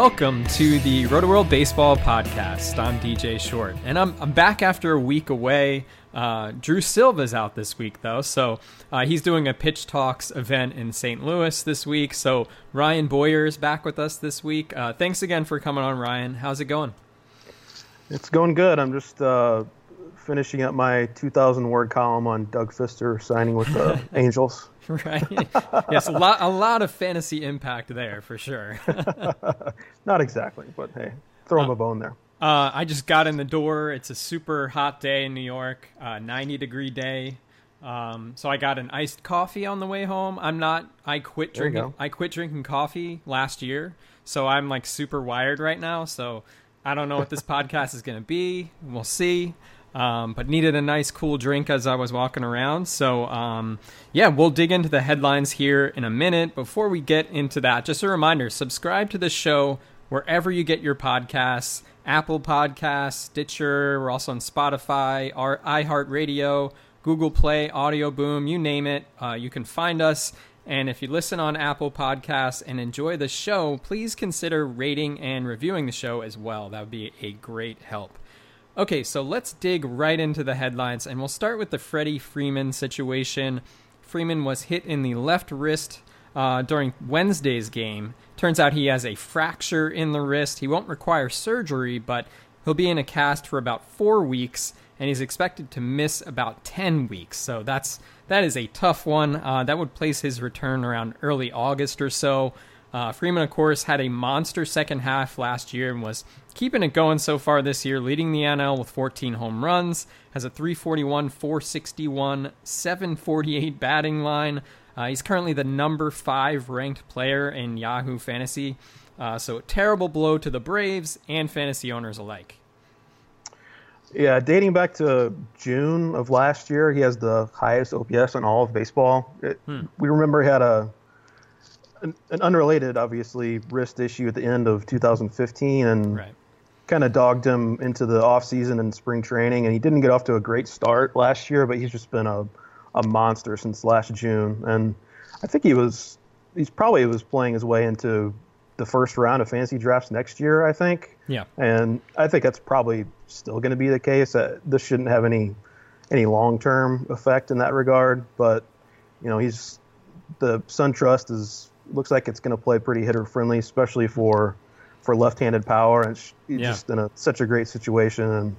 Welcome to the Rotoworld Baseball Podcast. I'm DJ Short, and I'm, I'm back after a week away. Uh, Drew Silva's out this week, though, so uh, he's doing a Pitch Talks event in St. Louis this week. So Ryan Boyer is back with us this week. Uh, thanks again for coming on, Ryan. How's it going? It's going good. I'm just uh, finishing up my 2,000 word column on Doug Fister signing with the Angels. right. Yes, a lot, a lot of fantasy impact there for sure. Not exactly, but hey, throw him a bone there. Uh, I just got in the door. It's a super hot day in New York, uh, 90 degree day. Um, so I got an iced coffee on the way home. I'm not. I quit There drinking. I quit drinking coffee last year, so I'm like super wired right now. So I don't know what this podcast is going to be. We'll see. Um, but needed a nice cool drink as I was walking around. So um, yeah, we'll dig into the headlines here in a minute. Before we get into that, just a reminder: subscribe to the show wherever you get your podcasts. Apple Podcasts, Stitcher. We're also on Spotify, our iHeartRadio, Google Play, Audio Boom. You name it, uh, you can find us. And if you listen on Apple Podcasts and enjoy the show, please consider rating and reviewing the show as well. That would be a great help. Okay, so let's dig right into the headlines, and we'll start with the Freddie Freeman situation. Freeman was hit in the left wrist uh, during Wednesday's game. Turns out he has a fracture in the wrist. He won't require surgery, but he'll be in a cast for about four weeks, and he's expected to miss about ten weeks. So that's that is a tough one. Uh, that would place his return around early August or so. Uh, Freeman, of course, had a monster second half last year and was keeping it going so far this year, leading the NL with 14 home runs, has a 341, 461, 748 batting line. Uh, he's currently the number five ranked player in Yahoo Fantasy. Uh, so, a terrible blow to the Braves and fantasy owners alike. Yeah, dating back to June of last year, he has the highest OPS in all of baseball. It, We remember he had a an, an unrelated, obviously, wrist issue at the end of 2015, and Right. Kind of dogged him into the offseason and spring training. And he didn't get off to a great start last year, but he's just been a, a monster since last June. And I think he was he's probably was playing his way into the first round of fantasy drafts next year. I think. Yeah. And I think that's probably still going to be the case. Uh, this shouldn't have any any long term effect in that regard. But you know, he's the SunTrust is looks like it's going to play pretty hitter friendly, especially for for left-handed power. And Yeah. just in a, such a great situation, and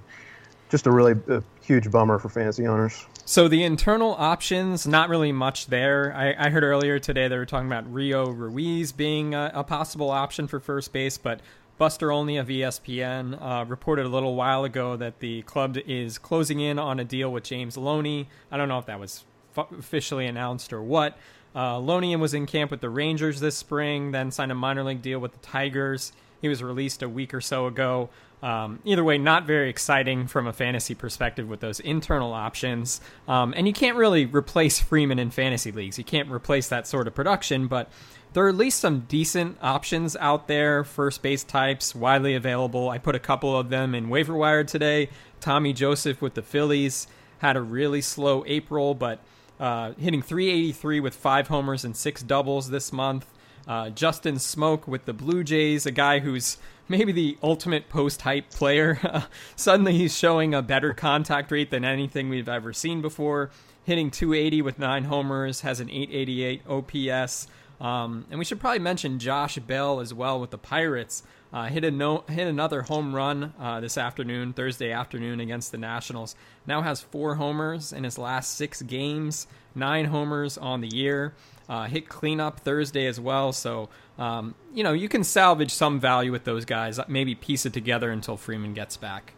just a really uh huge bummer for fantasy owners. So the internal options, not really much there. I, I heard earlier today they were talking about Rio Ruiz being a, a possible option for first base, but Buster Olney of ESPN uh, reported a little while ago that the club is closing in on a deal with James Loney. I don't know if that was f- officially announced or what. Uh, Loney was in camp with the Rangers this spring, then signed a minor league deal with the Tigers. He was released a week or so ago. Um, either way, not very exciting from a fantasy perspective with those internal options. Um, and you can't really replace Freeman in fantasy leagues. You can't replace that sort of production, but there are at least some decent options out there, first base types, widely available. I put a couple of them in waiver wire today. Tommy Joseph with the Phillies had a really slow April, but uh, hitting 383 with five homers and six doubles this month. Uh, Justin Smoak with the Blue Jays, a guy who's maybe the ultimate post hype player. Suddenly he's showing a better contact rate than anything we've ever seen before. Hitting 280 with nine homers, has an 888 OPS. Um, and we should probably mention Josh Bell as well with the Pirates. Uh, hit a no, hit another home run uh, this afternoon, Thursday afternoon against the Nationals. Now has four homers in his last six games, nine homers on the year. Uh, hit cleanup Thursday as well, so um, you know you can salvage some value with those guys. Maybe piece it together until Freeman gets back.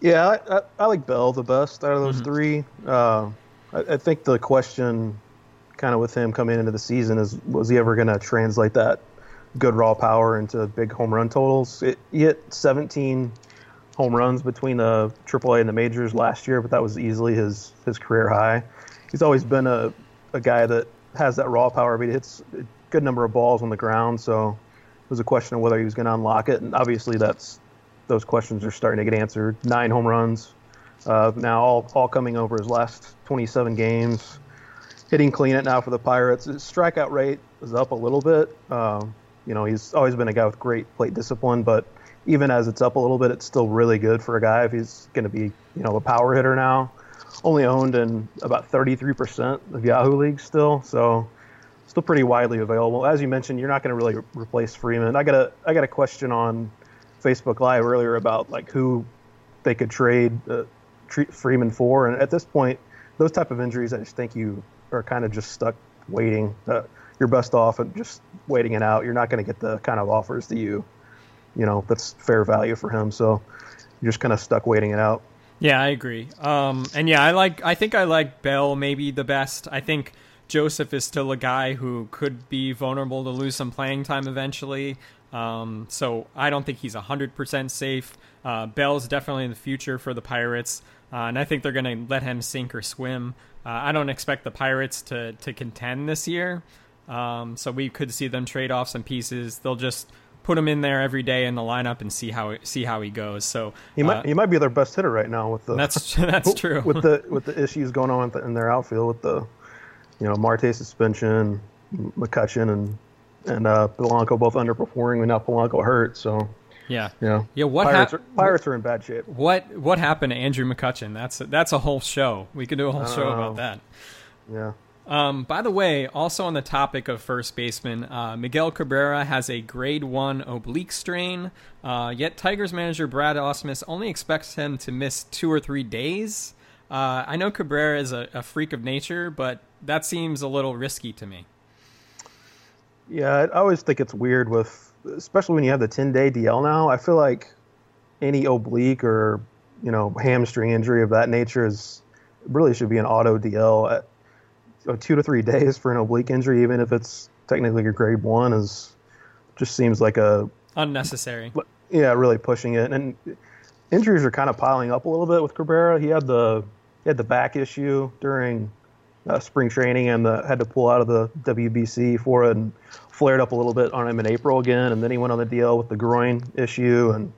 Yeah, I, I, I like Bell the best out of those mm-hmm. three. Uh, I, I think the question, kind of with him coming into the season, is was he ever going to translate that good raw power into big home run totals. It, he hit 17 home runs between the AAA and the majors last year, but that was easily his his career high. He's always been a, a guy that has that raw power, but he hits a good number of balls on the ground. So it was a question of whether he was going to unlock it, and obviously that's those questions are starting to get answered. Nine home runs uh, now, all all coming over his last 27 games. Hitting clean it now for the Pirates. His strikeout rate is up a little bit. Um, you know, he's always been a guy with great plate discipline, but even as it's up a little bit, it's still really good for a guy if he's going to be, you know, a power hitter now. Only owned in about 33% of Yahoo leagues still, so still pretty widely available. As you mentioned, you're not going to really replace Freeman. I got a I got a question on Facebook Live earlier about like who they could trade uh, Freeman for, and at this point, those type of injuries, I just think you are kind of just stuck waiting. Uh, you're best off and just waiting it out. You're not going to get the kind of offers that you, you know, that's fair value for him. So you're just kind of stuck waiting it out. Yeah, I agree. Um, and yeah, I like. I think I like Bell maybe the best. I think Joseph is still a guy who could be vulnerable to lose some playing time eventually. Um, so I don't think he's hundred percent safe. Uh, Bell's definitely in the future for the Pirates, uh, and I think they're going to let him sink or swim. Uh, I don't expect the Pirates to to contend this year. Um, so we could see them trade off some pieces. They'll just put him in there every day in the lineup and see how see how he goes. So he might uh, he might be their best hitter right now with the that's that's true with the with the issues going on in their outfield with the you know Marte suspension, McCutchen and and uh, Polanco both underperforming and now Polanco hurt. So yeah, yeah, yeah. What Pirates, hap- are, Pirates are in bad shape. What what happened to Andrew McCutchen? That's a, that's a whole show. We could do a whole show about that. Yeah. Um, by the way, also on the topic of first baseman, uh, Miguel Cabrera has a grade one oblique strain. Uh, yet Tigers manager Brad Ausmus only expects him to miss two or three days. Uh, I know Cabrera is a, a, freak of nature, but that seems a little risky to me. Yeah, I always think it's weird with, especially when you have the 10 day DL now. I feel like any oblique or you know hamstring injury of that nature is really should be an auto DL two to three days for an oblique injury, even if it's technically a grade one, is just seems like a unnecessary. Yeah, really pushing it. And injuries are kind of piling up a little bit with Cabrera. He had the he had the back issue during uh, spring training and the, had to pull out of the WBC for it and flared up a little bit on him in April again. And then he went on the DL with the groin issue and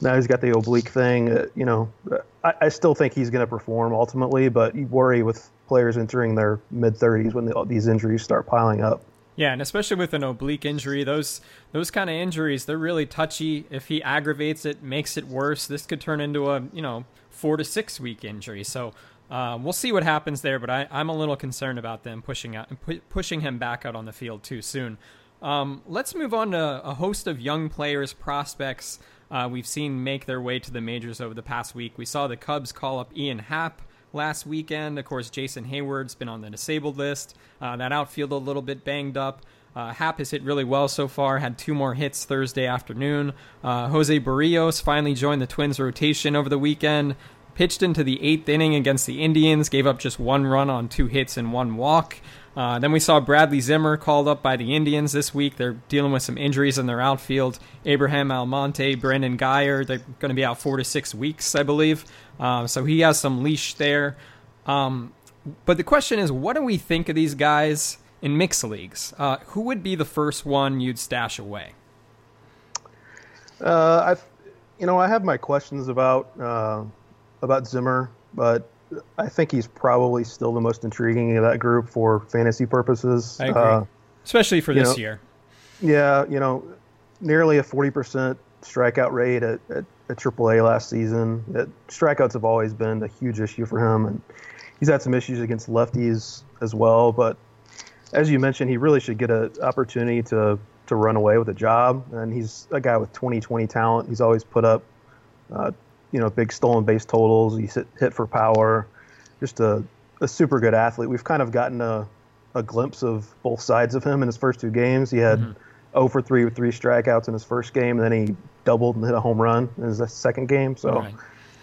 now he's got the oblique thing. Uh, you know, I, I, still think he's going to perform ultimately, but you worry with players entering their mid 30s when the, these injuries start piling up. Yeah, and especially with an oblique injury, those those kind of injuries, they're really touchy. If he aggravates it, makes it worse, this could turn into a you know four to six week injury. So uh, we'll see what happens there. But I, am a little concerned about them pushing out pu- pushing him back out on the field too soon. Um, let's move on to a host of young players, prospects uh, we've seen make their way to the majors over the past week. We saw the Cubs call up Ian Happ last weekend. Of course, Jason Heyward's been on the disabled list. Uh, that outfield a little bit banged up. Uh, Happ has hit really well so far, had two more hits Thursday afternoon. Uh, Jose Berrios finally joined the Twins rotation over the weekend. Pitched into the eighth inning against the Indians, gave up just one run on two hits and one walk. Uh, then we saw Bradley Zimmer called up by the Indians this week. They're dealing with some injuries in their outfield. Abraham Almonte, Brandon Guyer, they're going to be out four to six weeks, I believe. Uh, so he has some leash there. Um, but the question is, what do we think of these guys in mixed leagues? Uh, who would be the first one you'd stash away? Uh, I, you know, I have my questions about uh, about Zimmer, but I think he's probably still the most intriguing of that group for fantasy purposes. I agree, uh, especially for this know, year. Yeah, you know, nearly a 40% strikeout rate at, at, at AAA last season. It, strikeouts have always been a huge issue for him, and he's had some issues against lefties as well. But as you mentioned, he really should get an opportunity to to run away with a job. And he's a guy with 20-20 talent. He's always put up, uh, you know, big stolen base totals. He's hit, hit for power. Just a, a super good athlete. We've kind of gotten a, a glimpse of both sides of him in his first two games. He had mm-hmm. 0 for 3 with three strikeouts in his first game, and then he doubled and hit a home run in his second game. So right.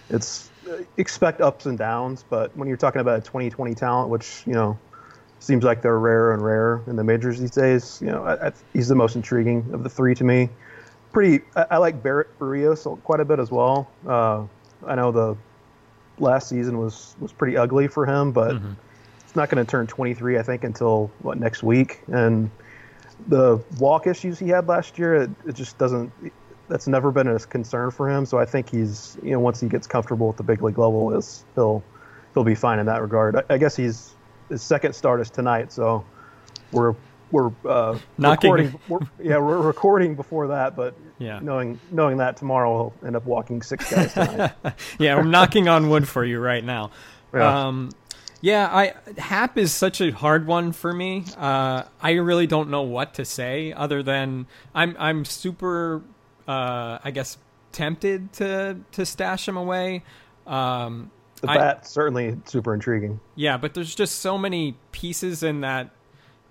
it's expect ups and downs, but when you're talking about a 2020 talent, which you know seems like they're rarer and rarer in the majors these days, you know I, I, he's the most intriguing of the three to me. Pretty, I, I like Barrett Berrios quite a bit as well. Uh, I know the last season was was pretty ugly for him, but mm-hmm. it's not going to turn 23, I think, until what next week. And the walk issues he had last year, it, it just doesn't that's never been a concern for him. So I think he's you know once he gets comfortable at the big league level, is he'll he'll be fine in that regard. I, I guess he's his second start is tonight, so we're we're uh, recording. We're, yeah, we're recording before that, but yeah. knowing knowing that tomorrow we'll end up walking six guys tonight. yeah, I'm knocking on wood for you right now. Yeah. Um, yeah, I Happ is such a hard one for me. Uh, I really don't know what to say other than I'm I'm super uh, I guess, tempted to to stash him away. Um, the bat I, certainly super intriguing. Yeah, but there's just so many pieces in that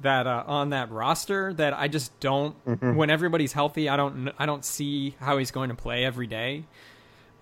that uh, on that roster that I just don't. Mm-hmm. When everybody's healthy, I don't I don't see how he's going to play every day.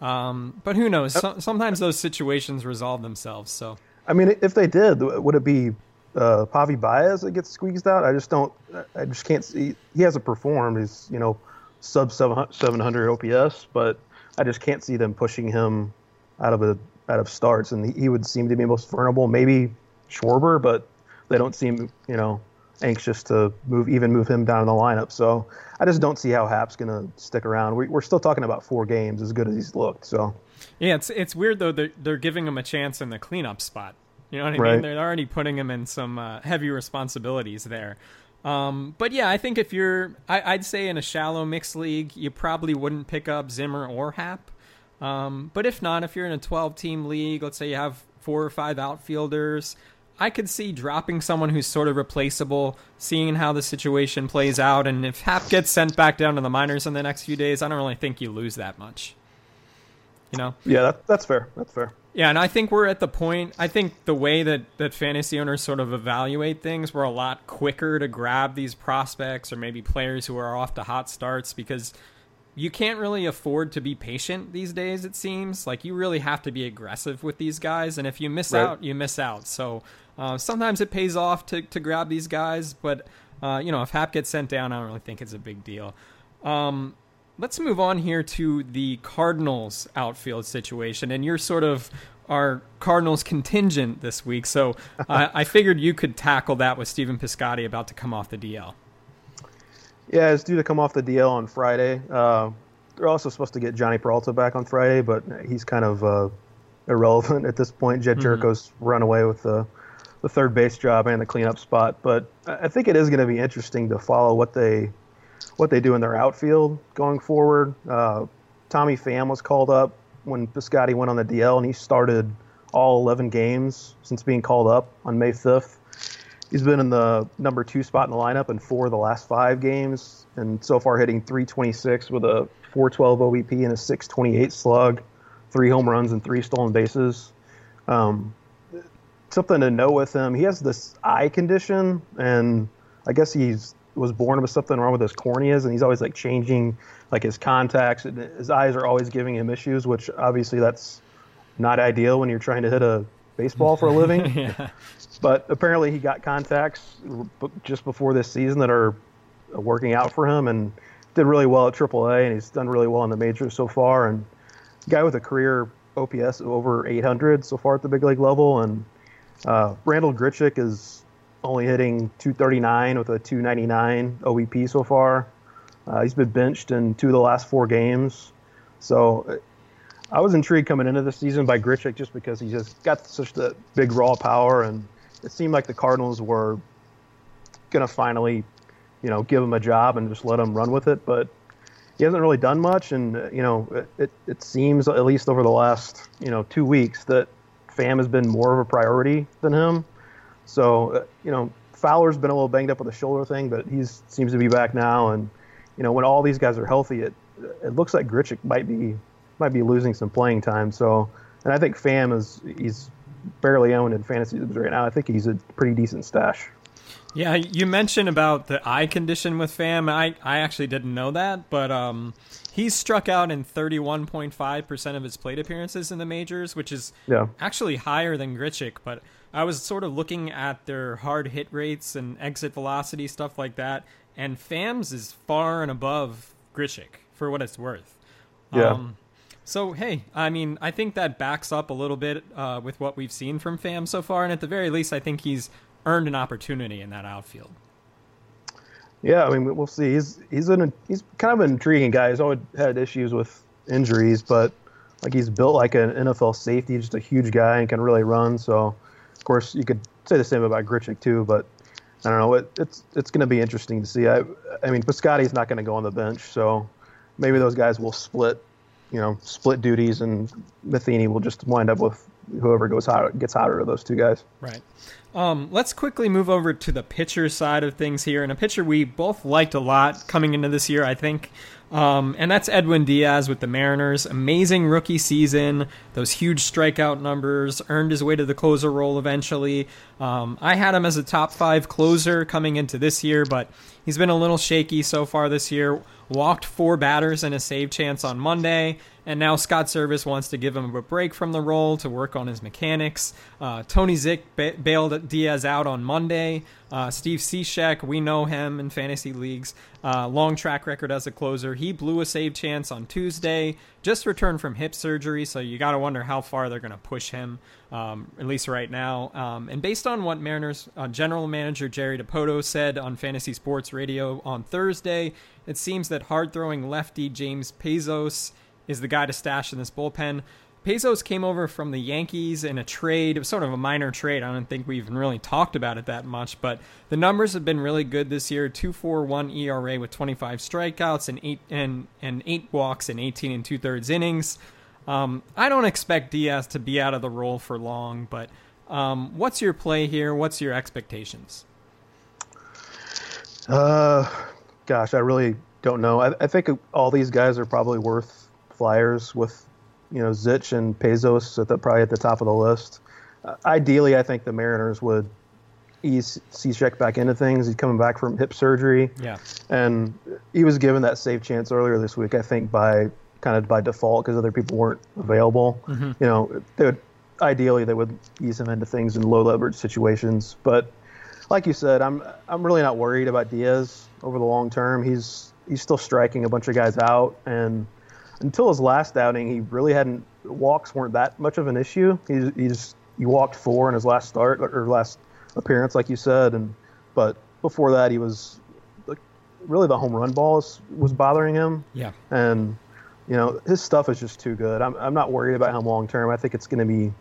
Um, but who knows? So, sometimes those situations resolve themselves. So I mean, if they did, would it be uh, Javi Baez that gets squeezed out? I just don't. I just can't see. He hasn't performed. He's you know sub 700 OPS, but I just can't see them pushing him out of a out of starts, and he would seem to be most vulnerable. Maybe Schwarber, but they don't seem you know anxious to move even move him down in the lineup. So I just don't see how Happ's going to stick around. We, are still talking about four games, as good as he's looked. So yeah, it's it's weird though. They're they're giving him a chance in the cleanup spot. You know what I right. mean? They're already putting him in some uh, heavy responsibilities there. Um, but yeah, I think if you're, I, would say in a shallow mixed league, you probably wouldn't pick up Zimmer or Hap. Um, but if not, if you're in a 12 team league, let's say you have four or five outfielders, I could see dropping someone who's sort of replaceable, seeing how the situation plays out, and if Happ gets sent back down to the minors in the next few days, I don't really think you lose that much. You know? Yeah, that, that's fair. That's fair. Yeah, and I think we're at the point. I think the way that that fantasy owners sort of evaluate things, we're a lot quicker to grab these prospects or maybe players who are off to hot starts because you can't really afford to be patient these days. It seems like you really have to be aggressive with these guys, and if you miss right. out, you miss out. So uh, sometimes it pays off to to grab these guys, but uh, you know if Happ gets sent down, I don't really think it's a big deal. Um, let's move on here to the Cardinals outfield situation, and you're sort of our Cardinals contingent this week, so uh, I figured you could tackle that with Stephen Piscotty about to come off the DL. Yeah, it's due to come off the DL on Friday. Uh, they're also supposed to get Jhonny Peralta back on Friday, but he's kind of uh, irrelevant at this point. Jed mm-hmm. Run away with the, the third base job and the cleanup spot, but I think it is going to be interesting to follow what they what they do in their outfield going forward. Uh, Tommy Pham was called up when Piscotty went on the DL, and he started all 11 games since being called up on May 5th. He's been in the number two spot in the lineup in four of the last five games, and so far hitting 326 with a 412 OBP and a 628 slug, three home runs and three stolen bases. Um, something to know with him, he has this eye condition, and I guess he's was born with something wrong with his corneas, and he's always like changing like his contacts. And his eyes are always giving him issues, which obviously that's not ideal when you're trying to hit a baseball for a living. yeah. But apparently he got contacts just before this season that are working out for him, and did really well at AAA, and he's done really well in the majors so far. And guy with a career OPS of over 800 so far at the big league level, and uh, Randal Grichuk is only hitting 239 with a 299 OBP so far. Uh, he's been benched in two of the last four games. So uh, I was intrigued coming into the season by Grichuk just because he just got such the big raw power, and it seemed like the Cardinals were going to finally, you know, give him a job and just let him run with it. But he hasn't really done much, and you know, it, it seems at least over the last you know two weeks that Pham has been more of a priority than him. So uh, you know, Fowler's been a little banged up with the shoulder thing, but he seems to be back now. And you know, when all these guys are healthy, it it looks like Grichuk might be might be losing some playing time. So, and I think Pham is he's barely owned in fantasy right now. I think he's a pretty decent stash. Yeah, you mentioned about the eye condition with Pham. I, I actually didn't know that, but um, he's struck out in 31.5% of his plate appearances in the majors, which is yeah. actually higher than Grichuk. But I was sort of looking at their hard hit rates and exit velocity, stuff like that, and Pham's is far and above Grichuk for what it's worth. Yeah. Um, so hey, I mean, I think that backs up a little bit uh, with what we've seen from Pham so far, and at the very least, I think he's earned an opportunity in that outfield. Yeah, I mean, we'll see. He's he's an he's kind of an intriguing guy. He's always had issues with injuries, but like he's built like an NFL safety, just a huge guy and can really run. So, of course, you could say the same about Grichuk too, but I don't know. It, it's it's going to be interesting to see. I I mean, Piscotty's not going to go on the bench, so maybe those guys will split you know, split duties, and Matheny will just wind up with whoever goes hot gets hotter of those two guys. Right. Um, let's quickly move over to the pitcher side of things here, and a pitcher we both liked a lot coming into this year, I think. Um, and that's Edwin Diaz with the Mariners. Amazing rookie season. Those huge strikeout numbers. Earned his way to the closer role eventually. Um, I had him as a top five closer coming into this year, but he's been a little shaky so far this year walked four batters and a save chance on Monday, and now Scott Servais wants to give him a break from the role to work on his mechanics. Uh, Tony Zych ba- bailed Diaz out on Monday. Uh, Steve Cishek, we know him in fantasy leagues. Uh, long track record as a closer. He blew a save chance on Tuesday. Just returned from hip surgery, so you got to wonder how far they're going to push him, um, at least right now. Um, and based on what Mariners uh, general manager Jerry Dipoto said on Fantasy Sports Radio on Thursday, it seems that hard throwing lefty James Pazos is the guy to stash in this bullpen. Pazos came over from the Yankees in a trade. It was sort of a minor trade. I don't think we even really talked about it that much, but the numbers have been really good this year. 2.41 ERA with 25 strikeouts and eight and and eight walks in 18 and two thirds innings. Um, I don't expect Diaz to be out of the role for long, but um, what's your play here? What's your expectations? Uh, gosh, I really don't know. I, I think all these guys are probably worth flyers with you know Zych and Pazos at the probably at the top of the list. Uh, ideally, I think the Mariners would ease Cishek back into things. He's coming back from hip surgery. Yeah, and he was given that safe chance earlier this week. I think by kind of by default because other people weren't available. Mm-hmm. You know, they would ideally they would ease him into things in low leverage situations. But like you said, I'm I'm really not worried about Diaz over the long term. He's he's still striking a bunch of guys out and until his last outing, he really hadn't walks weren't that much of an issue. He's he's he walked four in his last start or last appearance, like you said, and but before that he was like really the home run balls was bothering him. Yeah, and you know his stuff is just too good. I'm I'm not worried about him long term. I think it's going to be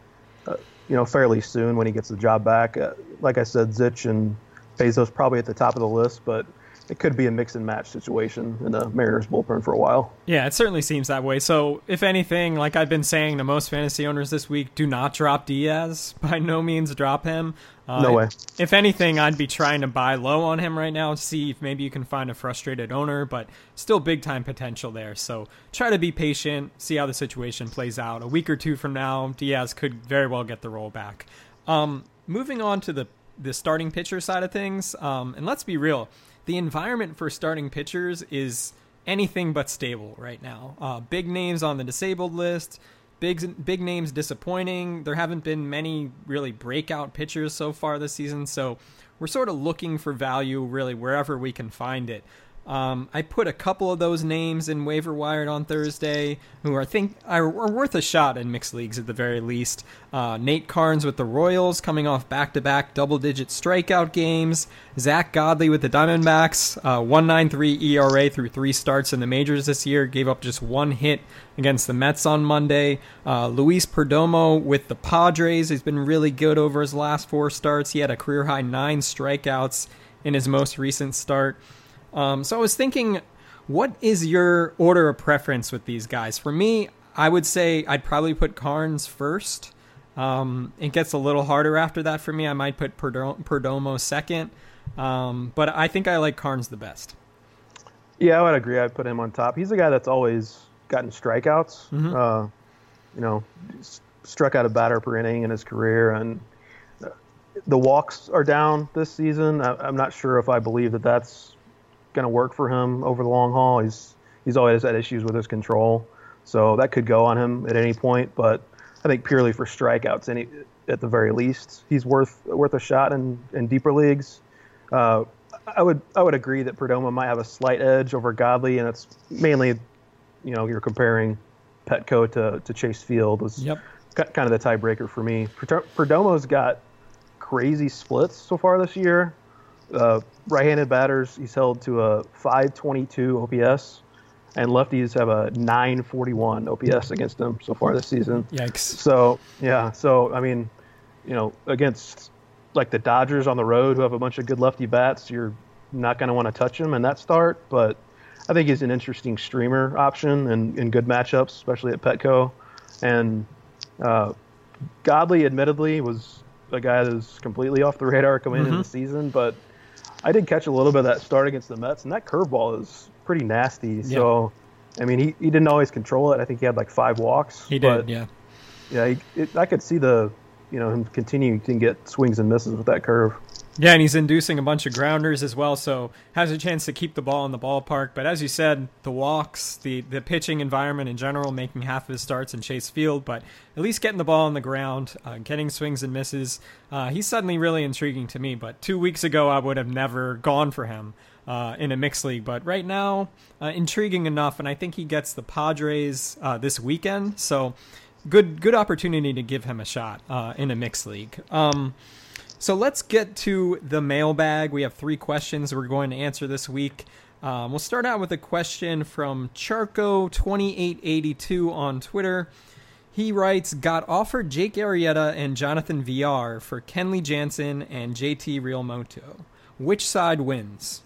uh, you know fairly soon when he gets the job back. Uh, like I said, Zych and Pazos probably at the top of the list, but it could be a mix and match situation in the Mariners bullpen for a while. Yeah, it certainly seems that way. So, if anything, like I've been saying to most fantasy owners this week, do not drop Diaz. By no means drop him. Uh, no way. If anything, I'd be trying to buy low on him right now, see if maybe you can find a frustrated owner, but still big time potential there. So try to be patient, see how the situation plays out. A week or two from now, Diaz could very well get the role back. Um, moving on to the the starting pitcher side of things, um, and let's be real, the environment for starting pitchers is anything but stable right now. Uh, big names on the disabled list, big big names disappointing. There haven't been many really breakout pitchers so far this season, so we're sort of looking for value really wherever we can find it. Um, I put a couple of those names in waiver wired on Thursday, who I think are, worth a shot in mixed leagues at the very least. Uh, Nate Karns with the Royals, coming off back-to-back double-digit strikeout games. Zack Godley with the Diamondbacks, uh, 1.93 ERA through three starts in the majors this year, gave up just one hit against the Mets on Monday. Uh, Luis Perdomo with the Padres, he's been really good over his last four starts. He had a career high nine strikeouts in his most recent start. Um, so I was thinking, What is your order of preference with these guys? For me, I would say I'd probably put Karns first. Um, it gets a little harder after that for me. I might put Perdomo second, um, but I think I like Karns the best. Yeah, I would agree. I'd put him on top. He's a guy that's always gotten strikeouts. Mm-hmm. Uh, you know, struck out a batter per inning in his career, and the walks are down this season. I, am not sure if I believe that that's going to work for him over the long haul. He's he's always had issues with his control, so that could go on him at any point. But I think purely for strikeouts, any at the very least, he's worth worth a shot in, in deeper leagues. Uh, I would I would agree that Perdomo might have a slight edge over Godley, and it's mainly, you know, you're comparing Petco to, to Chase Field was yep. kind of the tiebreaker for me. Perdomo's got crazy splits so far this year. Uh, right-handed batters, he's held to a 522 OPS and lefties have a 941 OPS against him so far this season. Yikes. So, yeah. So, I mean, you know, against like the Dodgers on the road who have a bunch of good lefty bats, you're not going to want to touch him in that start. But I think he's an interesting streamer option and in good matchups, especially at Petco. And uh, Godley, admittedly, was a guy that was completely off the radar coming mm-hmm. into the season, but I did catch a little bit of that start against the Mets, and that curveball is pretty nasty. So, I mean, he, he didn't always control it. I think he had like five walks. He did, yeah. Yeah, he, it, I could see the, you know, him continuing to get swings and misses with that curve. Yeah, and he's inducing a bunch of grounders as well, so has a chance to keep the ball in the ballpark. But as you said, the walks, the the pitching environment in general, making half of his starts in Chase Field, but at least getting the ball on the ground, uh, getting swings and misses, uh, he's suddenly really intriguing to me. But two weeks ago, I would have never gone for him uh, in a mixed league. But right now, uh, intriguing enough, and I think he gets the Padres uh, this weekend. So good good opportunity to give him a shot uh, in a mixed league. Um, so let's get to the mailbag. We have three questions we're going to answer this week. Um, we'll start out with a question from Charco2882 on Twitter. He writes, got offered Jake Arrieta and Jonathan Villar for Kenley Jansen and JT Realmuto. Which side wins?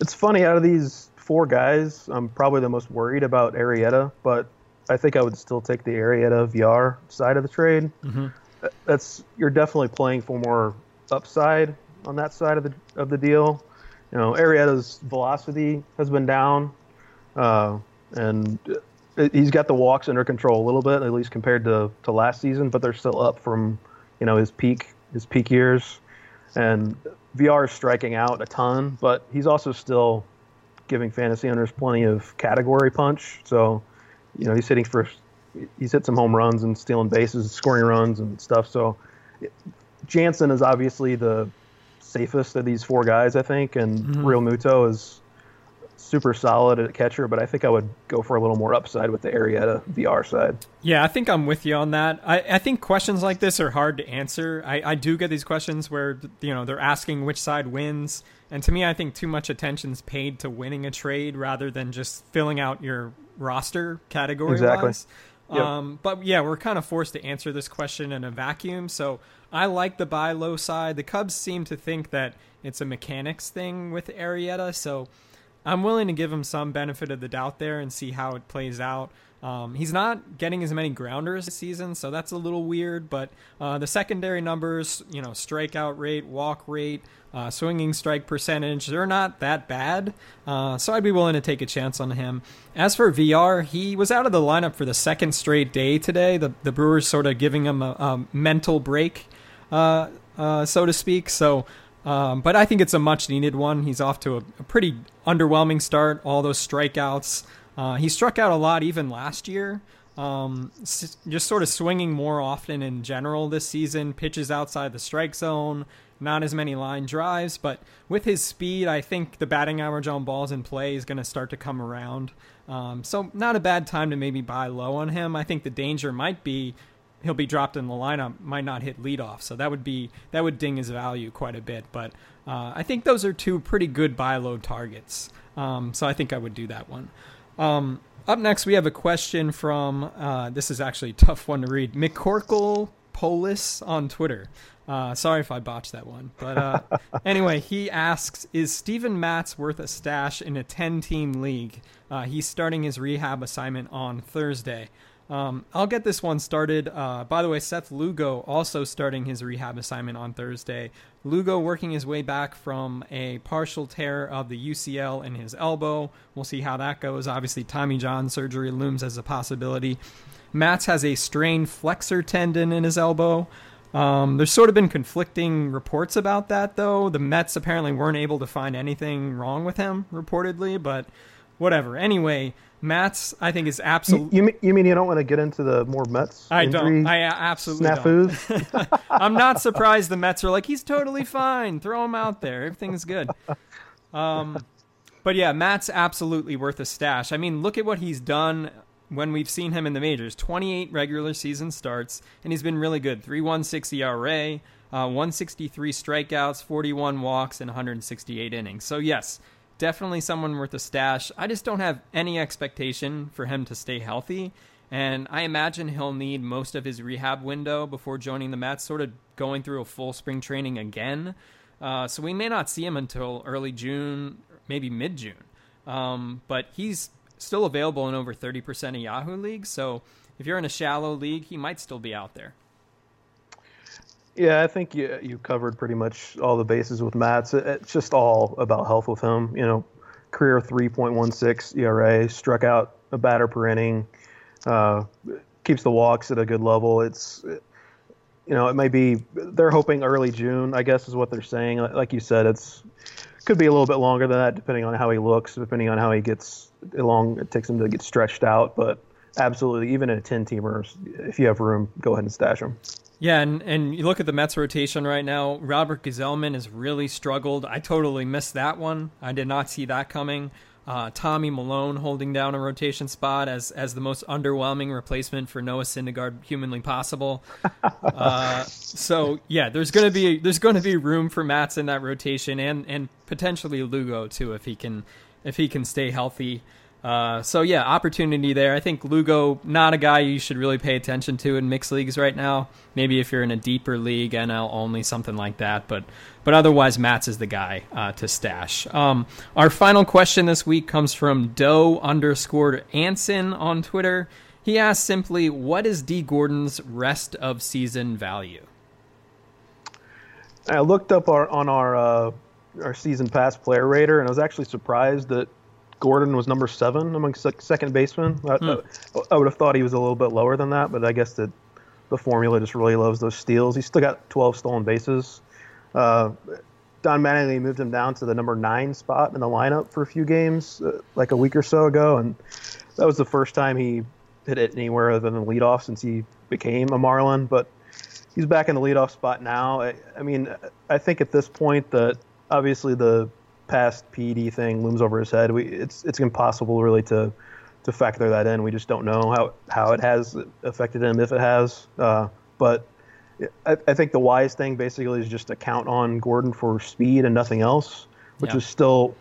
It's funny, out of these four guys, I'm probably the most worried about Arrieta, but I think I would still take the Arrieta Villar side of the trade. Mm-hmm. That's you're definitely playing for more upside on that side of the of the deal. You know, Arrieta's velocity has been down, uh, and he's got the walks under control a little bit, at least compared to, to last season. But they're still up from you know his peak his peak years, and Villar is striking out a ton, but he's also still giving fantasy owners plenty of category punch. So, you know, he's hitting for he's hit some home runs and stealing bases, scoring runs and stuff. So, Jansen is obviously the safest of these four guys, I think, and mm-hmm. Realmuto is super solid at catcher, but I think I would go for a little more upside with the Arrieta Villar side. Yeah, I think I'm with you on that. I, I think questions like this are hard to answer. I, I do get these questions where you know they're asking which side wins, and to me, I think too much attention's paid to winning a trade rather than just filling out your roster category exactly. wise. Yep. Um, but yeah, we're kind of forced to answer this question in a vacuum. So I like the buy low side. The Cubs seem to think that it's a mechanics thing with Arrieta, so I'm willing to give him some benefit of the doubt there and see how it plays out. Um, he's not getting as many grounders this season, so that's a little weird. But uh, the secondary numbers, you know, strikeout rate, walk rate, uh, swinging strike percentage, they're not that bad. Uh, so I'd be willing to take a chance on him. As for Villar, he was out of the lineup for the second straight day today. The, the Brewers sort of giving him a, a mental break, uh, uh, so to speak. So um, but I think it's a much needed one. He's off to a, a pretty underwhelming start. All those strikeouts. Uh, he struck out a lot even last year. Um, just sort of swinging more often in general this season. Pitches outside the strike zone. Not as many line drives, but with his speed, I think the batting average on balls in play is going to start to come around. Um, so not a bad time to maybe buy low on him. I think the danger might be he'll be dropped in the lineup, might not hit leadoff. So that would be that would ding his value quite a bit. But uh, I think those are two pretty good buy low targets. Um, so I think I would do that one. Um, up next, we have a question from uh, this is actually a tough one to read. McCorkle Polis on Twitter. Uh, sorry if I botched that one. But uh, anyway, he asks Is Steven Matz worth a stash in a 10 team league? Uh, he's starting his rehab assignment on Thursday. Um, I'll get this one started. Uh, by the way, Seth Lugo also starting his rehab assignment on Thursday. Lugo working his way back from a partial tear of the UCL in his elbow. We'll see how that goes. Obviously, Tommy John surgery looms as a possibility. Matz has a strained flexor tendon in his elbow. Um, there's sort of been conflicting reports about that, though. The Mets apparently weren't able to find anything wrong with him, reportedly, but whatever. Anyway, Matz, I think, is absolutely. You, you, mean, you mean you don't want to get into the more Mets? I don't. I absolutely snafus? don't. I'm not surprised the Mets are like, he's totally fine. Throw him out there. Everything's good. Um, but yeah, Matz absolutely worth a stash. I mean, look at what he's done when we've seen him in the majors 28 regular season starts, and he's been really good 316 ERA, uh, 163 strikeouts, 41 walks, and 168 innings. So, yes, definitely someone worth a stash. I just don't have any expectation for him to stay healthy. And I imagine he'll need most of his rehab window before joining the Mets, sort of going through a full spring training again. Uh, so we may not see him until early June, maybe mid June. Um, but he's still available in over 30% of Yahoo leagues. So if you're in a shallow league, he might still be out there. Yeah, I think you you covered pretty much all the bases with Matz. It's just all about health with him. You know, career 3.16 ERA, struck out a batter per inning, uh, keeps the walks at a good level. It's you know, it may be they're hoping early June, I guess is what they're saying. Like you said, it's could be a little bit longer than that, depending on how he looks, depending on how he gets along. it takes him to get stretched out. But absolutely, even in a ten teamer, if you have room, go ahead and stash him. Yeah, and, and you look at the Mets rotation right now. Robert Gsellman has really struggled. I totally missed that one. I did not see that coming. Uh, Tommy Milone holding down a rotation spot as as the most underwhelming replacement for Noah Syndergaard humanly possible. uh, so yeah, there's gonna be there's gonna be room for Matz in that rotation and and potentially Lugo too if he can if he can stay healthy. Uh, so yeah, opportunity there. I think Lugo, not a guy you should really pay attention to in mixed leagues right now. Maybe if you're in a deeper league, NL only, something like that. But but otherwise, Matz is the guy uh, to stash. Um, our final question this week comes from Doe underscore Anson on Twitter. He asks simply, "What is Dee Gordon's rest of season value?" I looked up our, on our uh, our season pass player rater, and I was actually surprised that Gordon was number seven among second basemen. I, hmm. I, would have thought he was a little bit lower than that, but I guess that the formula just really loves those steals. He's still got 12 stolen bases. Uh, Don Mattingly moved him down to the number nine spot in the lineup for a few games, uh, like a week or so ago, and that was the first time he hit it anywhere other than the leadoff since he became a Marlin. But he's back in the leadoff spot now. I, I mean, I think at this point that obviously the past PED thing looms over his head. We, it's it's impossible really to to factor that in. We just don't know how how it has affected him if it has. Uh, but I, I, think the wise thing basically is just to count on Gordon for speed and nothing else, which yeah. is still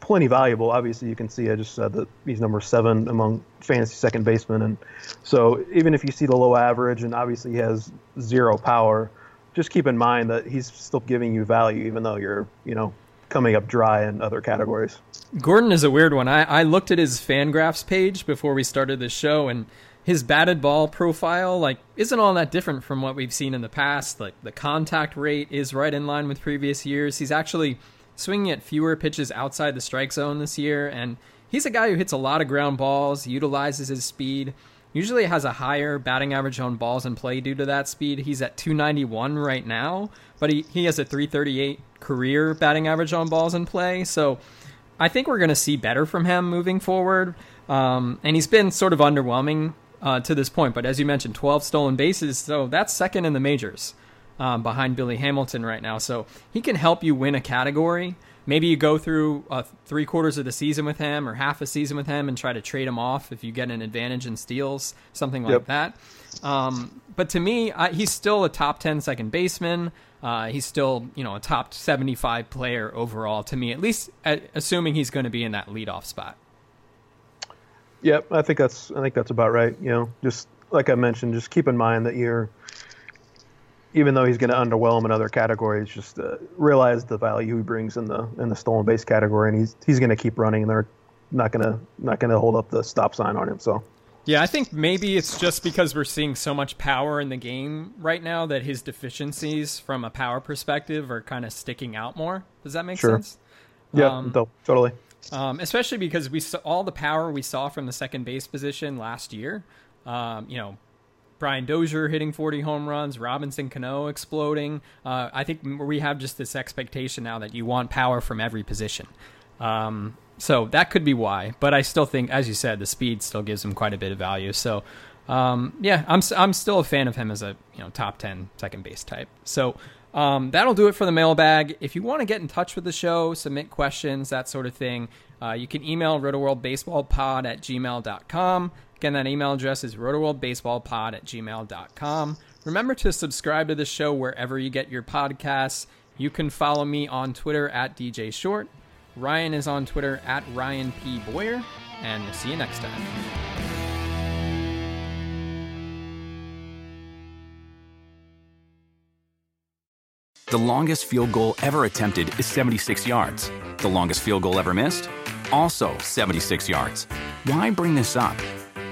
plenty valuable. Obviously, you can see I just said that he's number seven among fantasy second basemen, and so even if you see the low average and obviously he has zero power, just keep in mind that he's still giving you value, even though you're you know coming up dry in other categories. Gordon is a weird one. I, I looked at his Fangraphs page before we started this show, and his batted ball profile like isn't all that different from what we've seen in the past. Like the contact rate is right in line with previous years. He's actually swinging at fewer pitches outside the strike zone this year, and he's a guy who hits a lot of ground balls, utilizes his speed. Usually has a higher batting average on balls in play due to that speed. He's at 291 right now, but he, he has a 338 career batting average on balls in play. So I think we're going to see better from him moving forward. Um, and he's been sort of underwhelming uh, to this point. But as you mentioned, 12 stolen bases. So that's second in the majors um, behind Billy Hamilton right now. So he can help you win a category. Maybe you go through uh, three quarters of the season with him or half a season with him and try to trade him off if you get an advantage in steals, something like yep. that. Um, but to me, I, he's still a top 10 second baseman. Uh, he's still, you know, a top 75 player overall to me, at least at, assuming he's going to be in that leadoff spot. Yep, I think that's I think that's about right. You know, just like I mentioned, just keep in mind that you're even though he's going to underwhelm in other categories, just uh, realize the value he brings in the in the stolen base category, and he's he's going to keep running, and they're not going to not going to hold up the stop sign on him. So. Yeah, I think maybe it's just because we're seeing so much power in the game right now that his deficiencies from a power perspective are kind of sticking out more. Does that make sure. sense? Yeah, um, totally. Um, especially because we saw all the power we saw from the second base position last year. Um, you know, Brian Dozier hitting 40 home runs, Robinson Cano exploding. Uh, I think we have just this expectation now that you want power from every position. Um, so that could be why. But I still think, as you said, the speed still gives him quite a bit of value. So um, yeah, I'm I'm still a fan of him as a you know top 10 second base type. So um, that'll do it for the mailbag. If you want to get in touch with the show, submit questions, that sort of thing, uh, you can email rotoworldbaseballpod at gmail.com. Again, that email address is rotoworldbaseballpod at gmail.com. Remember to subscribe to the show wherever you get your podcasts. You can follow me on Twitter at DJ Short. Ryan is on Twitter at Ryan P. Boyer, and we'll see you next time. The longest field goal ever attempted is 76 yards. The longest field goal ever missed? Also 76 yards. Why bring this up?